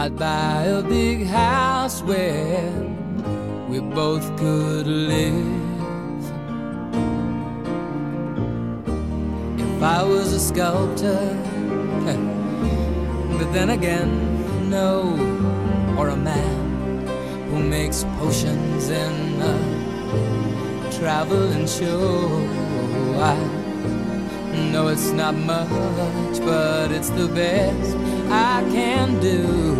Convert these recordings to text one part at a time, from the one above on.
I'd buy a big house where we both could live. If I was a sculptor, but then again, no, or a man who makes potions in a traveling show. I know it's not much, but it's the best I can do.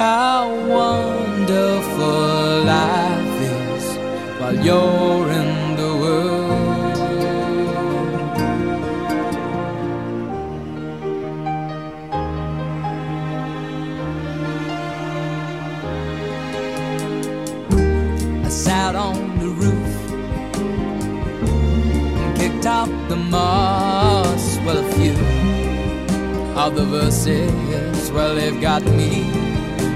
how wonderful life is while you're in the world. I sat on the roof and kicked out the moss. Well, a few of the verses, well, they've got me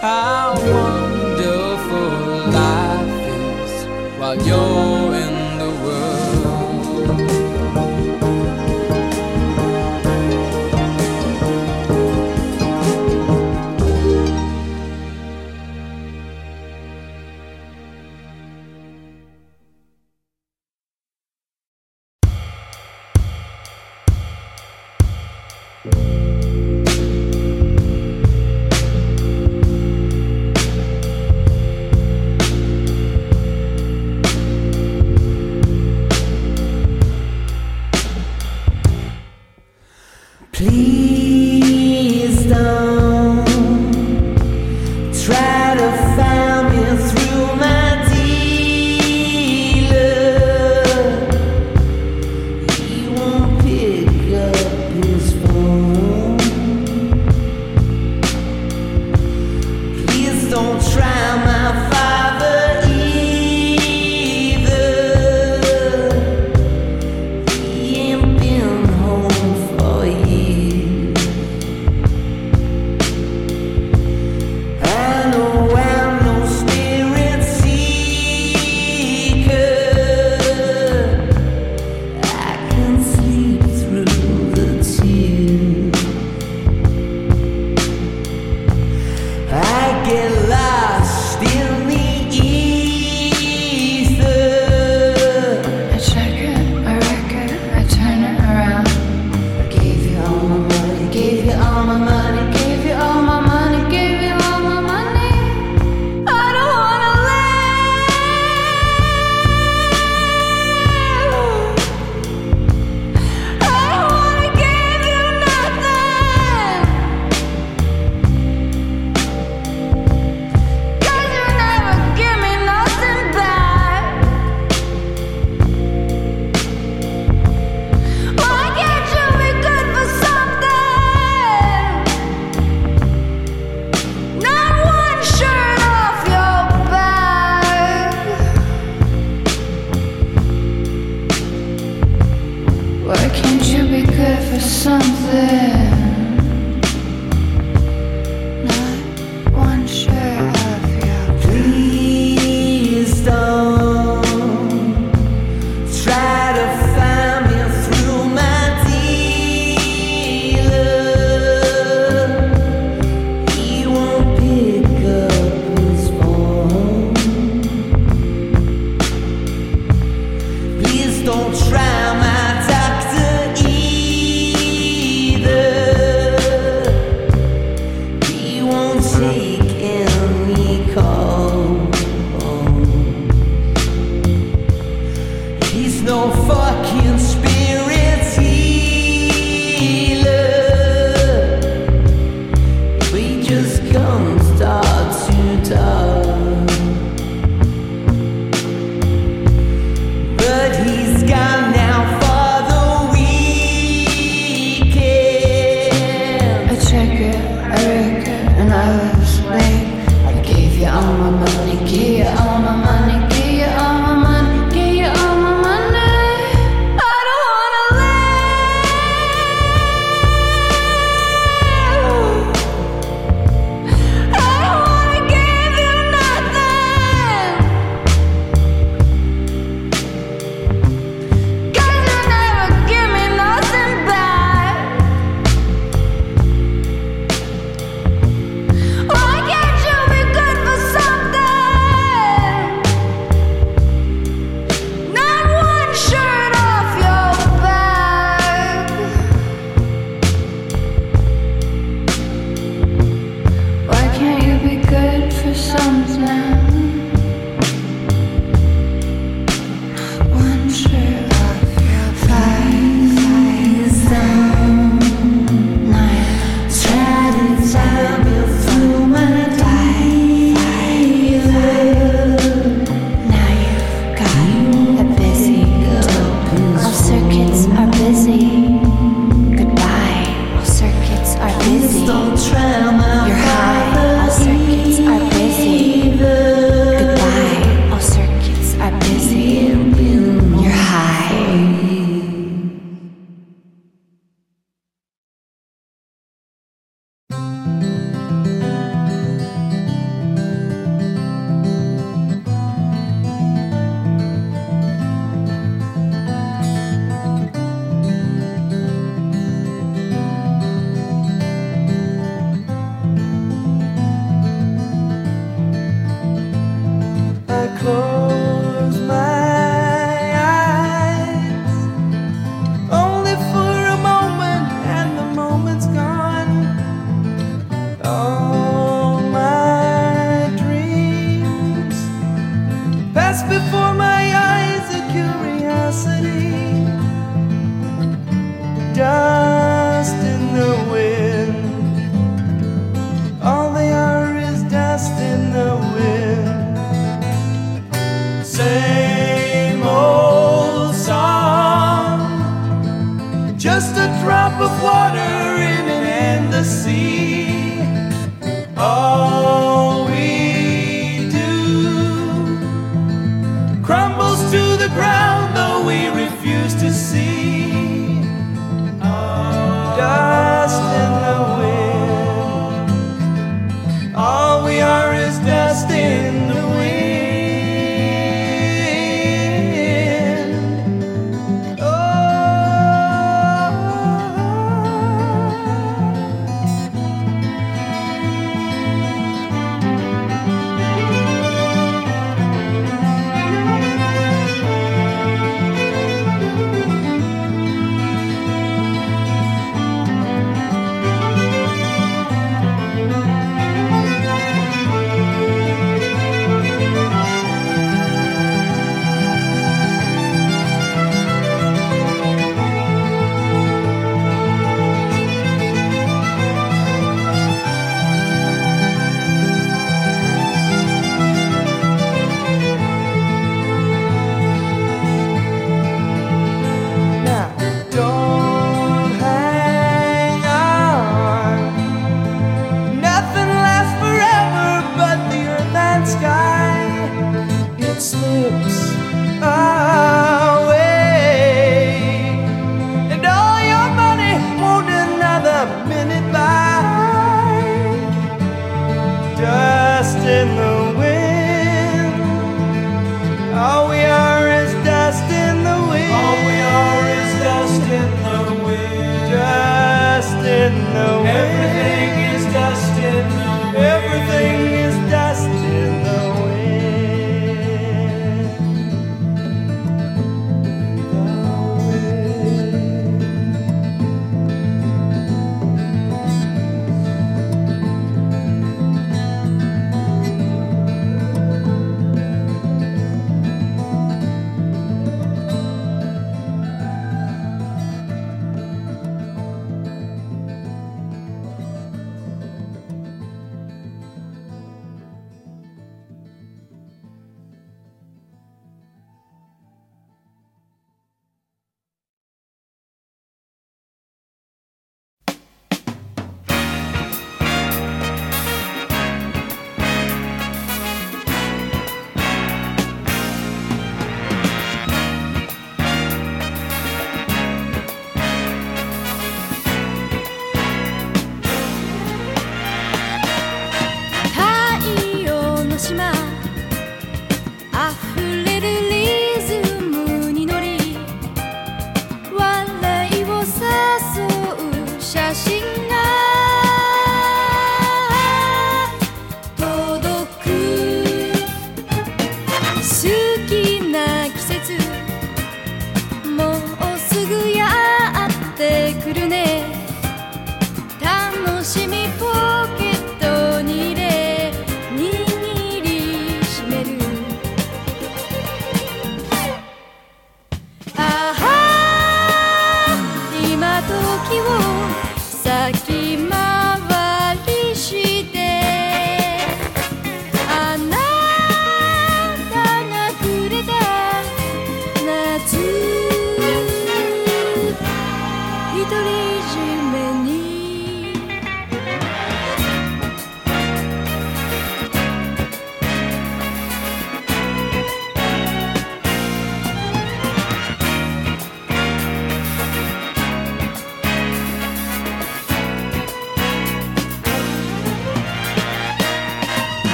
how wonderful life is while you're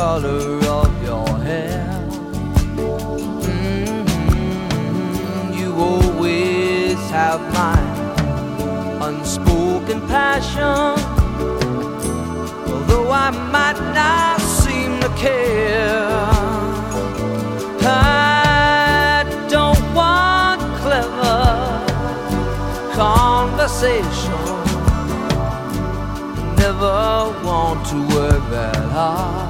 color of your hair. Mhm, You always have my unspoken passion. Although I might not seem to care. I don't want clever conversation. Never want to work that hard.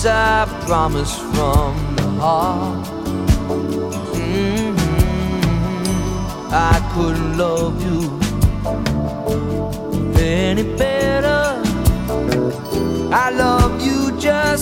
This I promise from the heart. Mhm. I couldn't love you any better. I love you just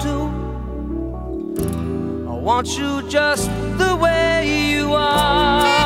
do. I want you just the way you are.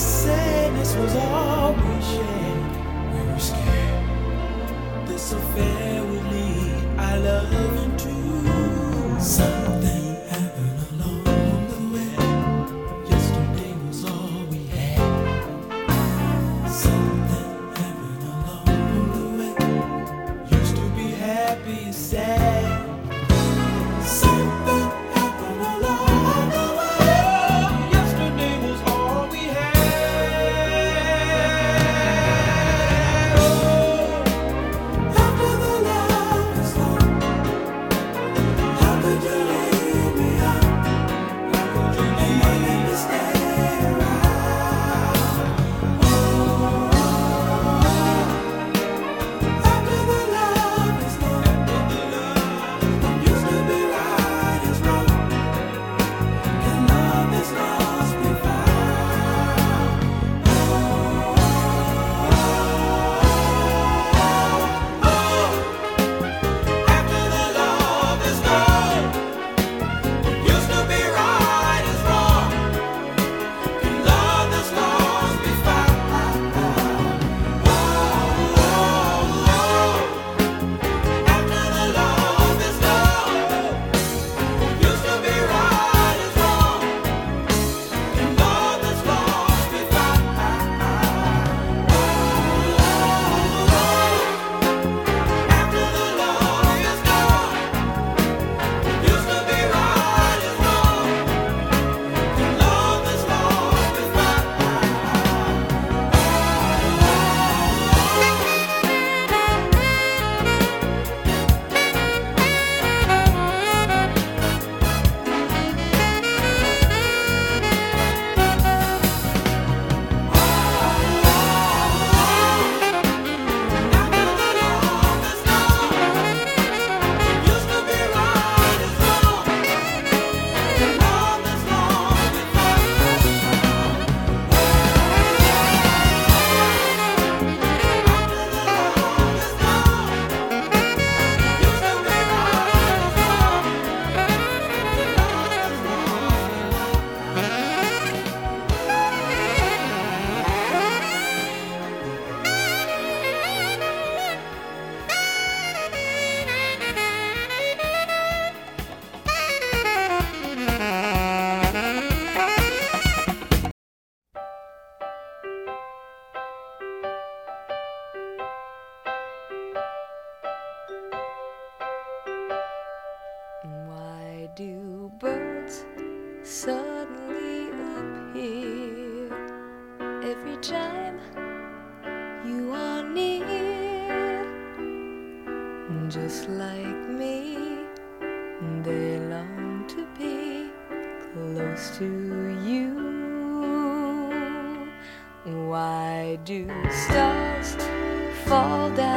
sadness was all we shared. We were scared this affair would lead our love into something. like me. They long to be close to you. Why do stars fall down?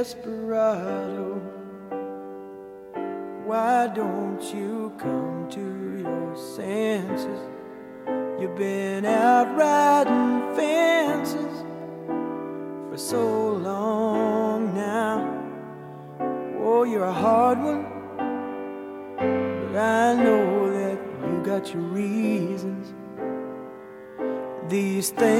desperado, why don't you come to your senses? You've been out riding fences for so long now. Oh, you're a hard one, but I know that you got your reasons. These things.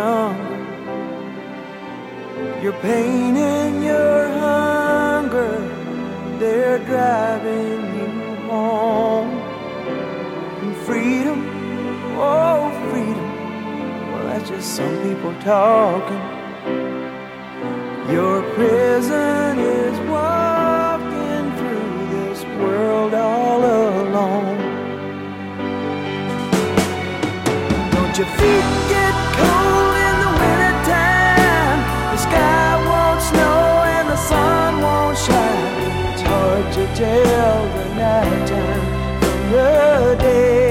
younger. Your pain and your hunger, they're driving you home. And freedom, oh, freedom. Well, that's just some people talking. Your prison is walking through this world all alone. Don't you feel? jail the night time from the day.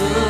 Count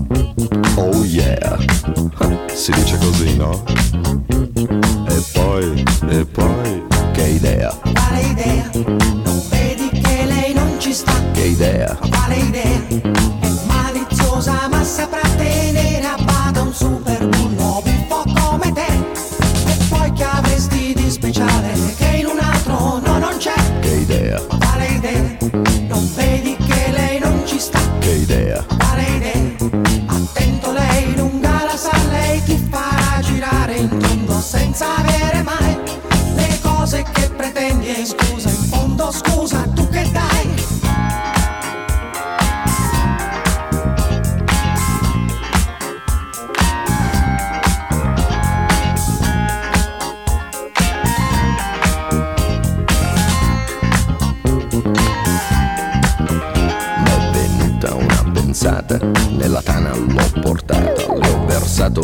Oh yeah, si dice così, no? E poi, e poi, che idea?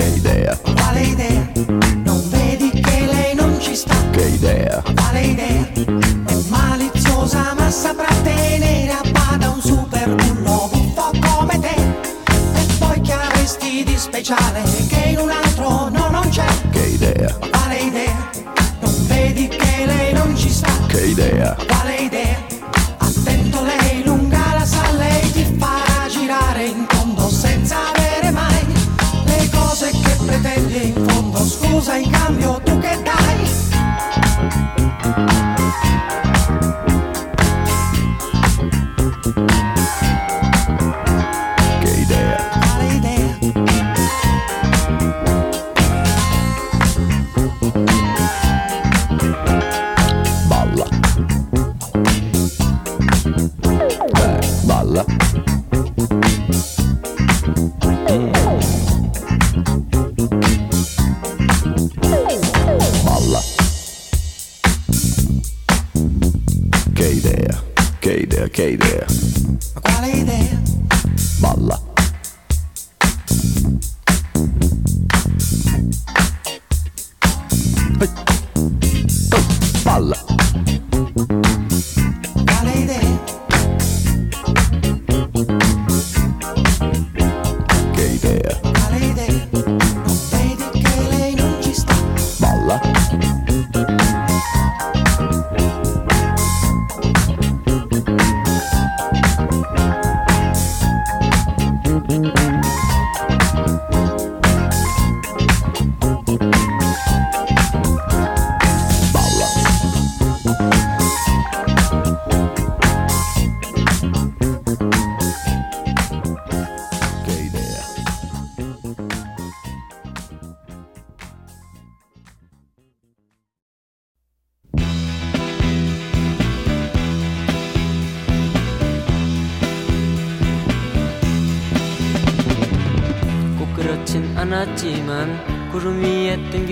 che idea, Quale idea? Non vedi che lei non ci sta? che idea, Quale idea? È maliziosa ma saprà tenere a bada un super bullo buffo come te. E poi che avresti di speciale che in un altro no non c'è? che idea, Quale idea? Non vedi che lei non ci sta? che idea?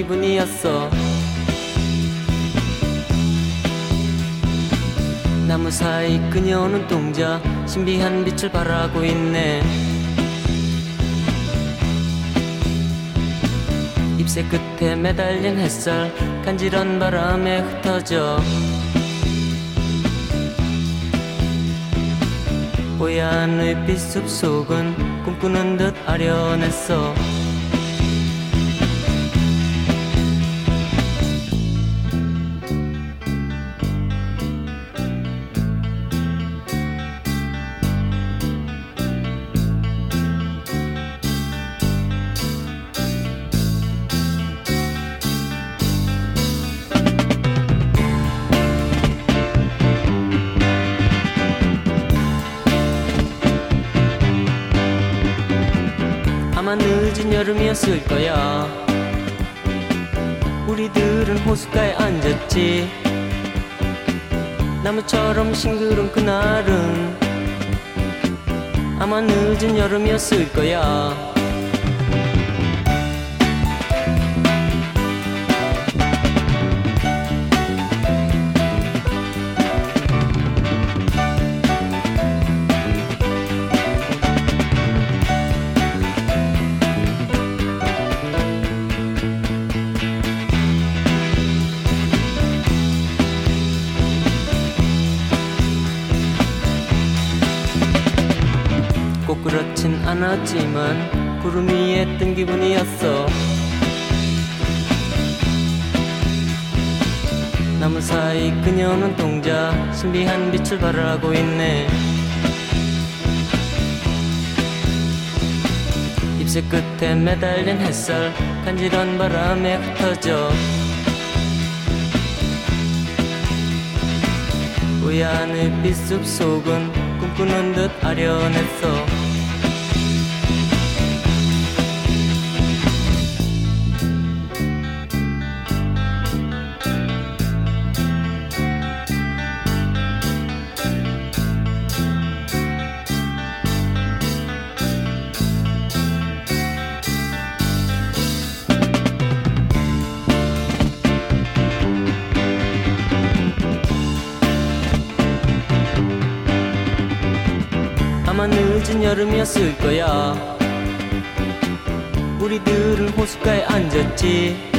기분이었어. 나무 사이 그녀는 동자 신비한 빛을 발하고 있네. 잎새 끝에 매달린 햇살 간지런 바람에 흩어져. 뽀얀 의빛 숲속은 꿈꾸는 듯 아련했어 여름이었을 거야. 우리들은 호숫가에 앉았지. 나무처럼 싱그런 그날은 아마 늦은 여름이었을 거야 않았지만 구름 위에 뜬 기분이었어. 나무 사이 그녀는 동자 신비한 빛을 발하고 있네. 잎새 끝에 매달린 햇살 간지런 바람에 흩어져. 우연의 빛숲 속은 꿈꾸는 듯 아련했어 여름이었을 거야. 우리들은 호숫가에 앉았지.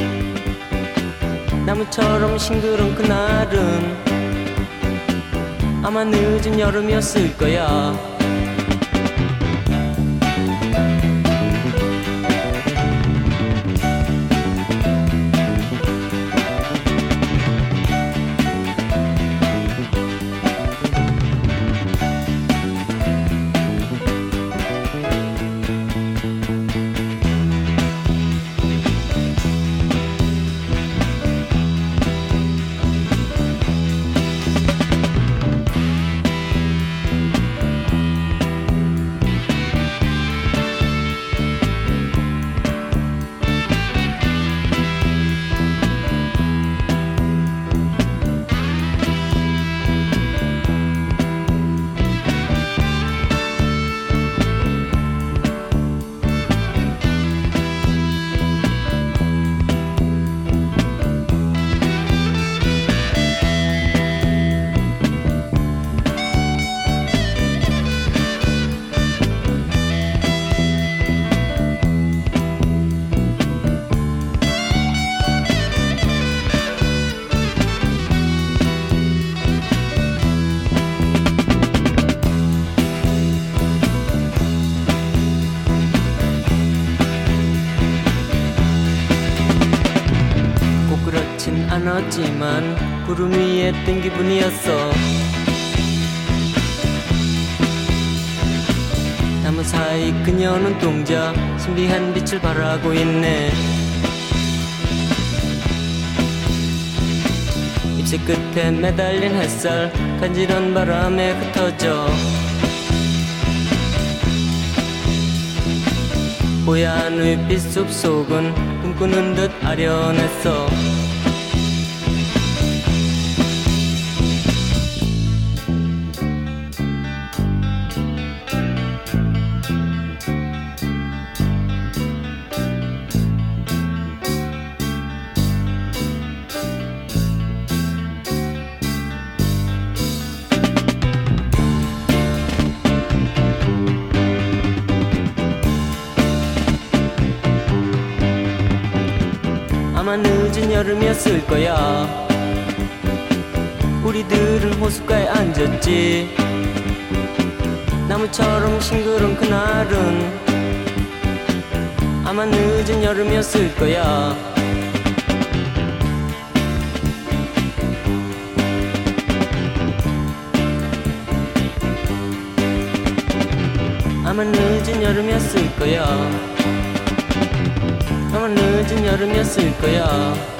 나무처럼 싱그런 그날은 아마 늦은 여름이었을 거야 않았지만 구름 위에 뜬 기분이었어. 나무 사이 그녀는 동자 신비한 빛을 발하고 있네. 잎새 끝에 매달린 햇살 간지런 바람에 흩어져. 뽀얀 빛숲 속은 꿈꾸는 듯 아련했어 앉았지. 나무처럼 싱그런 그날은 아마 늦은 여름이었을 거야. 아마 늦은 여름이었을 거야. 아마 늦은 여름이었을 거야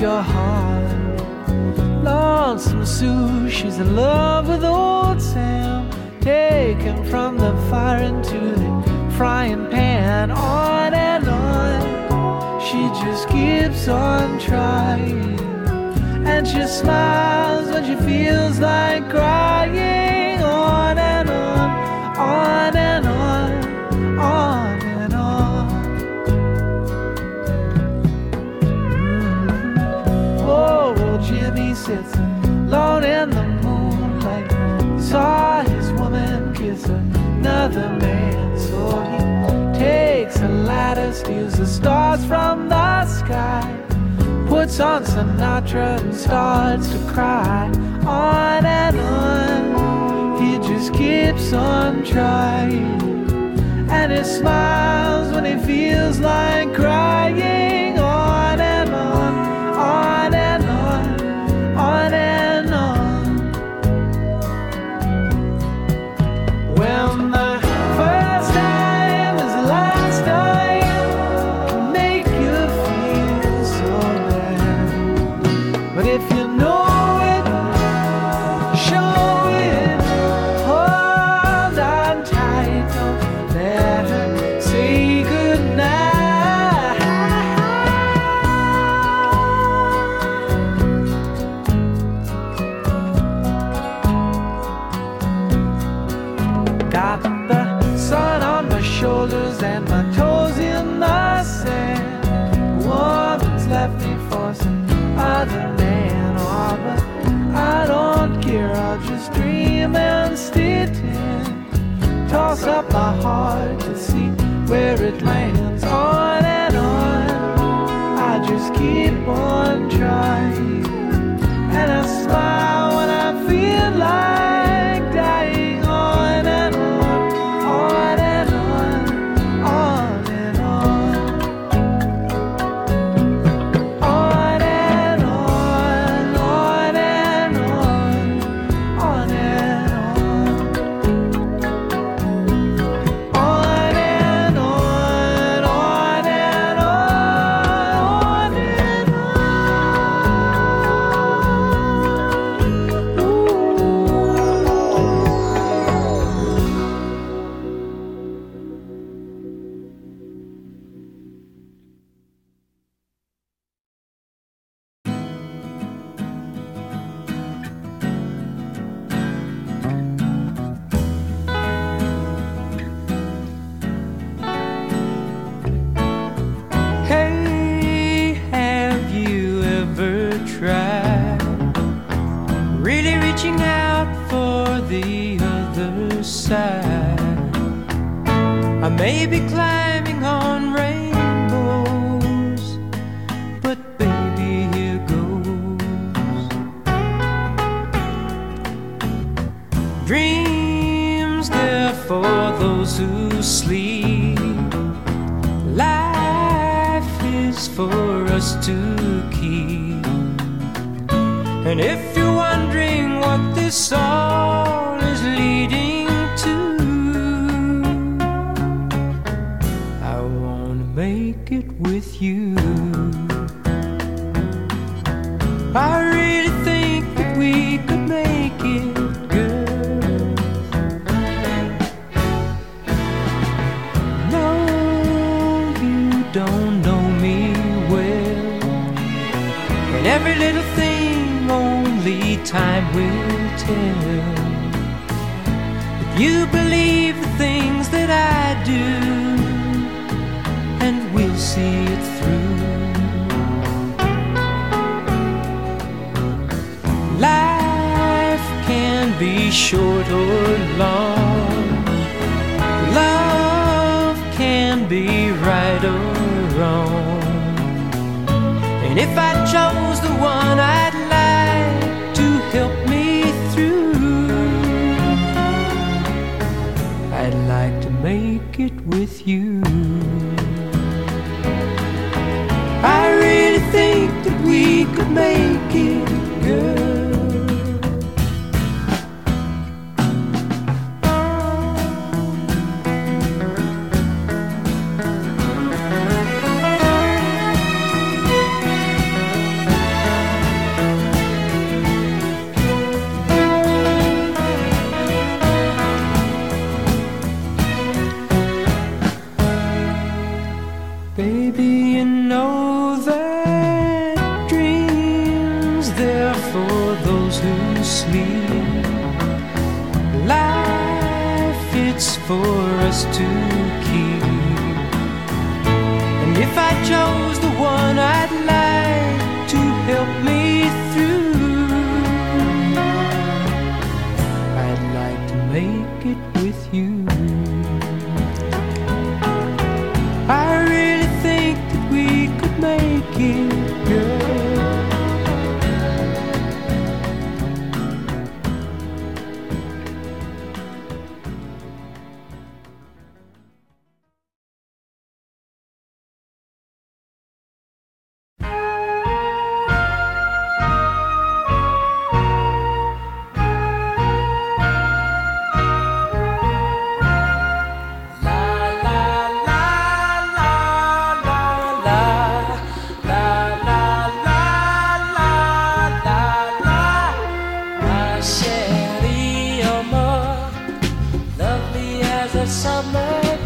your heart. Lonesome Sue, she's in love with old Sam. Taken from the fire into the frying pan. On and on, she just keeps on trying. And she smiles when she feels like crying. another man. So he takes a ladder, steals the stars from the sky, puts on Sinatra and starts to cry. On and on, he just keeps on trying. And he smiles when he feels like crying. what this all is leading to. I wanna make it with you. I believe the things that I do, and we'll see it through. Life can be short or long, love can be right or wrong, and if I chose. never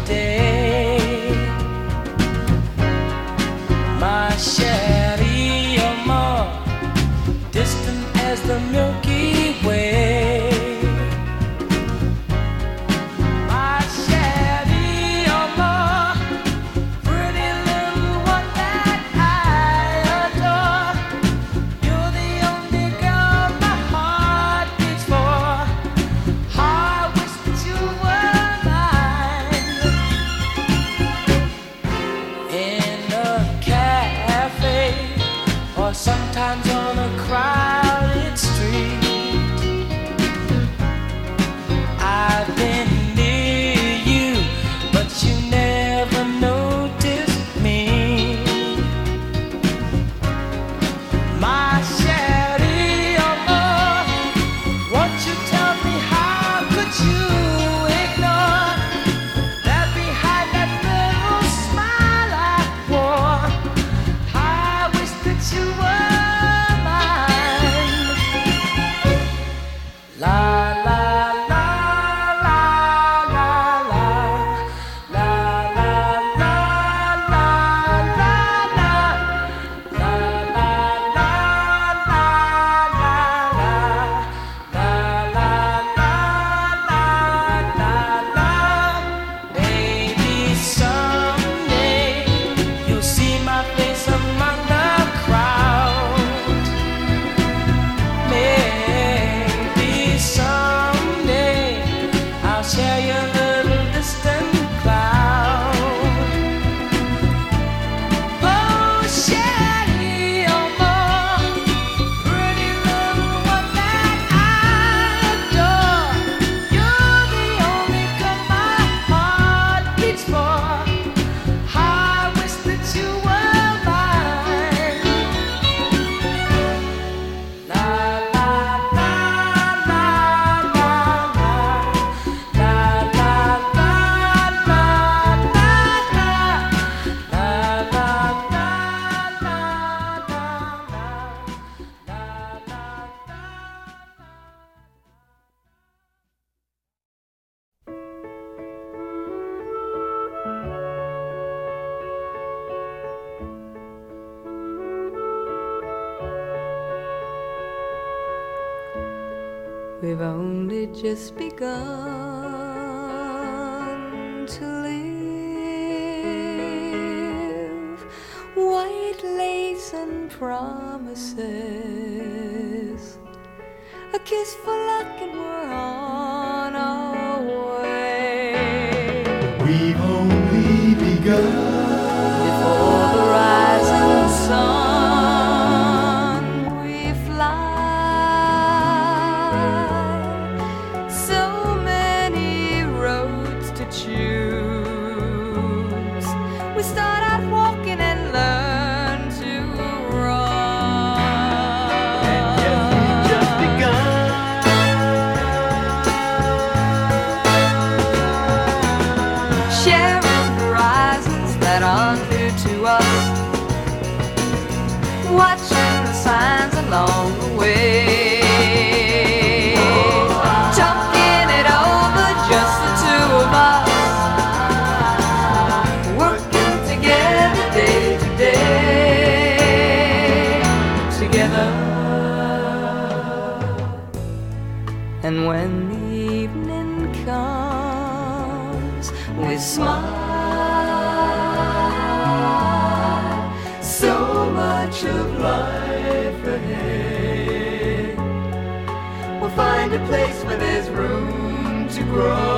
just begun to live. White lace and promises, a kiss for luck, and we're on our way. We've only begun. grow.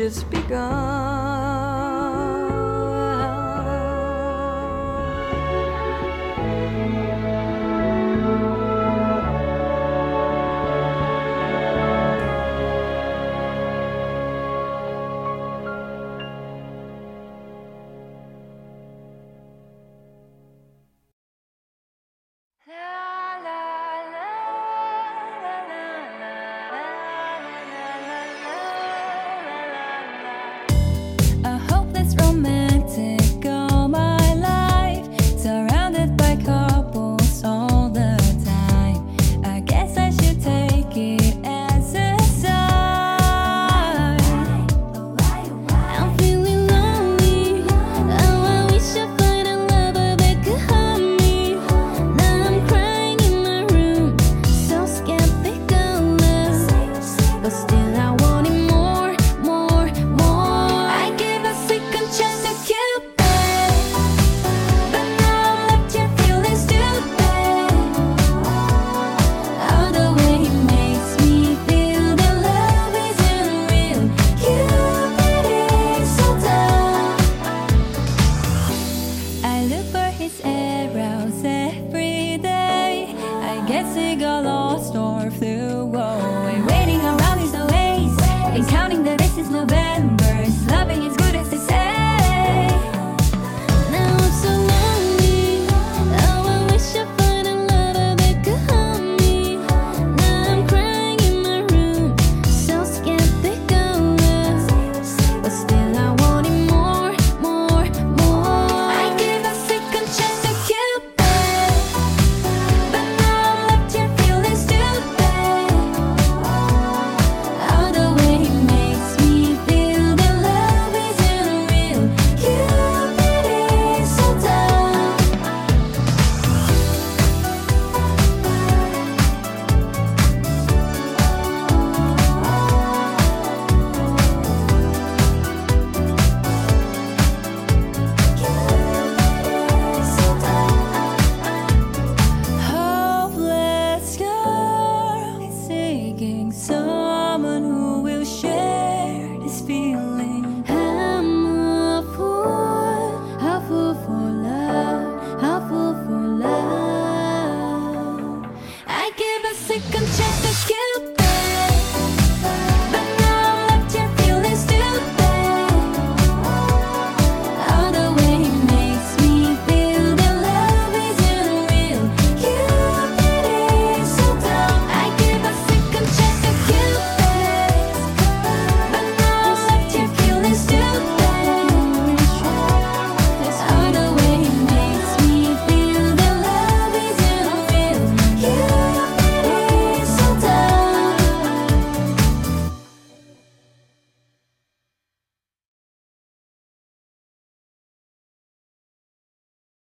Just begun.